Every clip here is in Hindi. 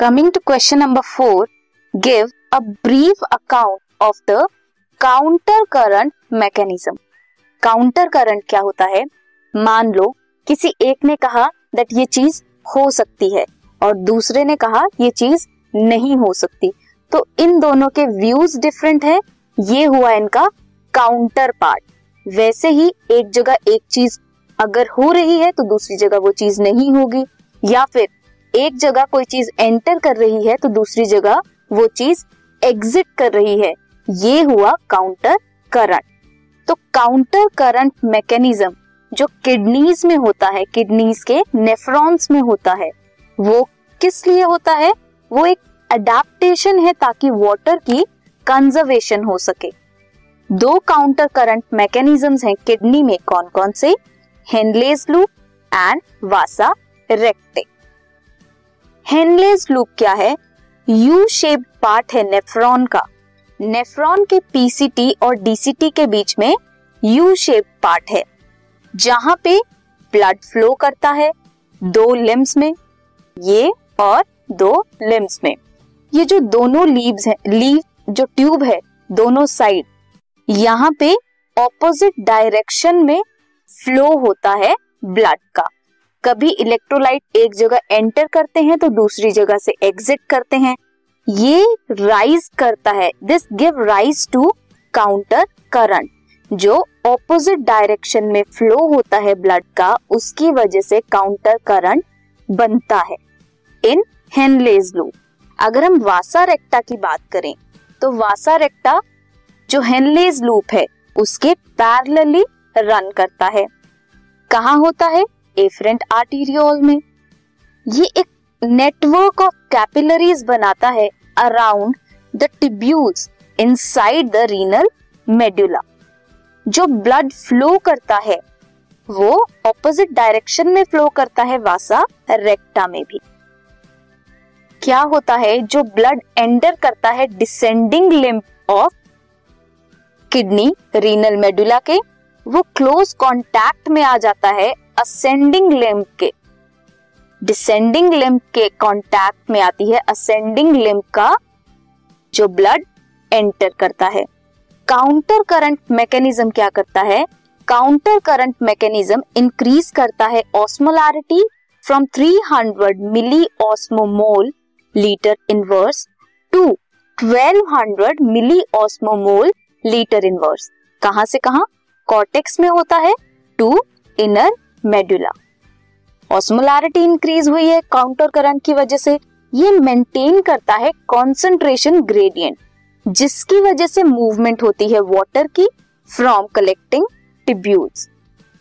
Coming to question number four give a brief account of the counter current mechanism counter current क्या होता है? मान लो, किसी एक ने कहा दैट ये चीज़ हो सकती है और दूसरे ने कहा ये चीज़ नहीं हो सकती। तो इन दोनों के व्यूज़ डिफरेंट है। ये हुआ इनका काउंटर पार्ट वैसे ही एक जगह एक चीज़ अगर हो रही है तो दूसरी जगह वो चीज़ नहीं होगी। या फिर एक जगह कोई चीज़ एंटर कर रही है तो दूसरी जगह वो चीज़ एग्जिट कर रही है। ये हुआ काउंटर करंट। तो काउंटर करंट मैकेनिज्म जो किडनीज में होता है, किडनीज के नेफ्रॉन्स में होता है, वो किस लिए होता है? वो एक अडेप्टेशन है ताकि वाटर की कंजर्वेशन हो सके। दो काउंटर करंट मैकेनिज्म्स हैं, किडनी में कौन कौन से? Henle's loop and vasa recta Henle's loop क्या है? यू शेप पार्ट है नेफ्रॉन का। नेफ्रॉन के पीसीटी और डीसीटी के बीच में यू शेप पार्ट है, जहाँ पे ब्लड फ्लो करता है दो लिम्स में, ये और दो लिम्स में। ये जो दोनों लीव्स हैं लीव जो ट्यूब है, दोनों साइड यहाँ पे ऑपोजिट डायरेक्शन में फ्लो होता है ब्लड का। कभी इलेक्ट्रोलाइट एक जगह एंटर करते हैं तो दूसरी जगह से एग्जिट करते हैं। ये राइज करता है। This give rise to counter current जो ऑपोजिट डायरेक्शन में फ्लो होता है ब्लड का, उसकी वजह से काउंटर करंट बनता है। इन हेनलेज लूप अगर हम वासा रेक्टा की बात करें तो वासा रेक्टा जो हेनलेज लूप है, उसके पैरेलली रन करता है। कहा होता है? एफरेंट आर्टीरियोल में। ये एक नेटवर्क ऑफ़ कैपिलरीज बनाता है around the tubules inside the renal medulla जो ब्लड फ्लो करता है, वो ऑपोजिट डायरेक्शन में फ्लो करता है वासा रेक्टा में भी। क्या होता है, जो ब्लड एंटर करता है descending limb of kidney renal medulla के, वो क्लोज कांटेक्ट में आ जाता है असेंडिंग लिम्फ के डिसेंडिंग लिम्फ के कांटेक्ट में आती है। असेंडिंग लिम्फ का जो ब्लड एंटर करता है। काउंटर करंट मैकेनिज्म क्या करता है? काउंटर करंट मैकेनिज्म इंक्रीज करता है osmolarity from 300 milli osmole litre inverse to 1200 milli osmole litre inverse कहाँ से कहाँ? कॉर्टेक्स में होता है to inner medulla osmolarity increase हुई है काउंटर करंट की वजह से। ये मेंटेन करता है कॉन्सेंट्रेशन ग्रेडियंट जिसकी वजह से मूवमेंट होती है वाटर की फ्रॉम कलेक्टिंग टिब्यूल्स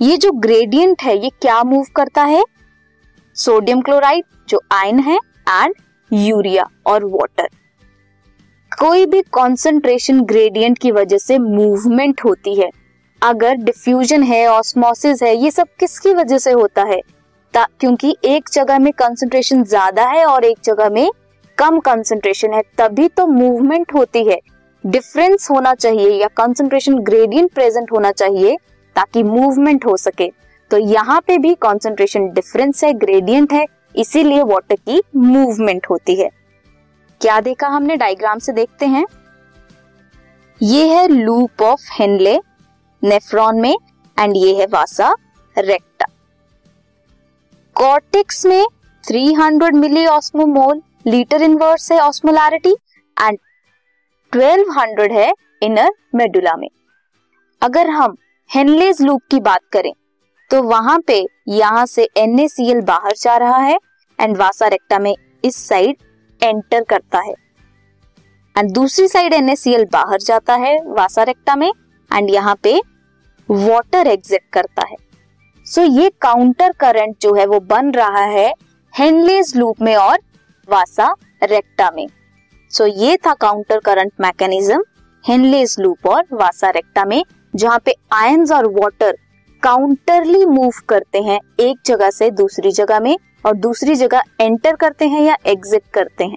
ये जो ग्रेडियंट है, ये क्या मूव करता है? सोडियम क्लोराइड जो आयन है एंड यूरिया और वाटर कोई भी कॉन्सेंट्रेशन ग्रेडियंट की वजह से मूवमेंट होती है। अगर डिफ्यूजन है ऑस्मोसिस है, ये सब किसकी वजह से होता है? क्योंकि एक जगह में कंसंट्रेशन ज़्यादा है और एक जगह में कम कंसंट्रेशन है, तभी तो मूवमेंट होती है। डिफरेंस होना चाहिए या कंसंट्रेशन ग्रेडियंट प्रेजेंट होना चाहिए ताकि मूवमेंट हो सके। तो यहाँ पे भी कंसंट्रेशन डिफरेंस है ग्रेडियंट है, इसीलिए वाटर की मूवमेंट होती है। क्या देखा हमने? डायग्राम से देखते हैं। ये है लूप ऑफ़ हेनले नेफ्रॉन में एंड ये है वासा रेक्टा कॉर्टिक्स में 300 मिली ऑस्मोमोल लीटर इनवर्स है ऑस्मोलारिटी एंड 1200 है इनर मेडुला में. अगर हम हेनलेज लूप की बात करें तो वहाँ पे यहाँ से NaCl बाहर जा रहा है एंड वासा रेक्टा में इस साइड एंटर करता है. एंड दूसरी साइड NaCl बाहर जाता है वासा रेक्टा में एंड यहाँ पे वाटर एग्जिट करता है। सो so, ये काउंटर करंट जो है वो बन रहा है हेनलेज लूप में और वासा रेक्टा में। सो so, ये था counter current mechanism Henle's loop और वासा रेक्टा में जहाँ पे आयंस और वाटर काउंटरली मूव करते हैं एक जगह से दूसरी जगह में और दूसरी जगह एंटर करते हैं या एग्जिट करते हैं।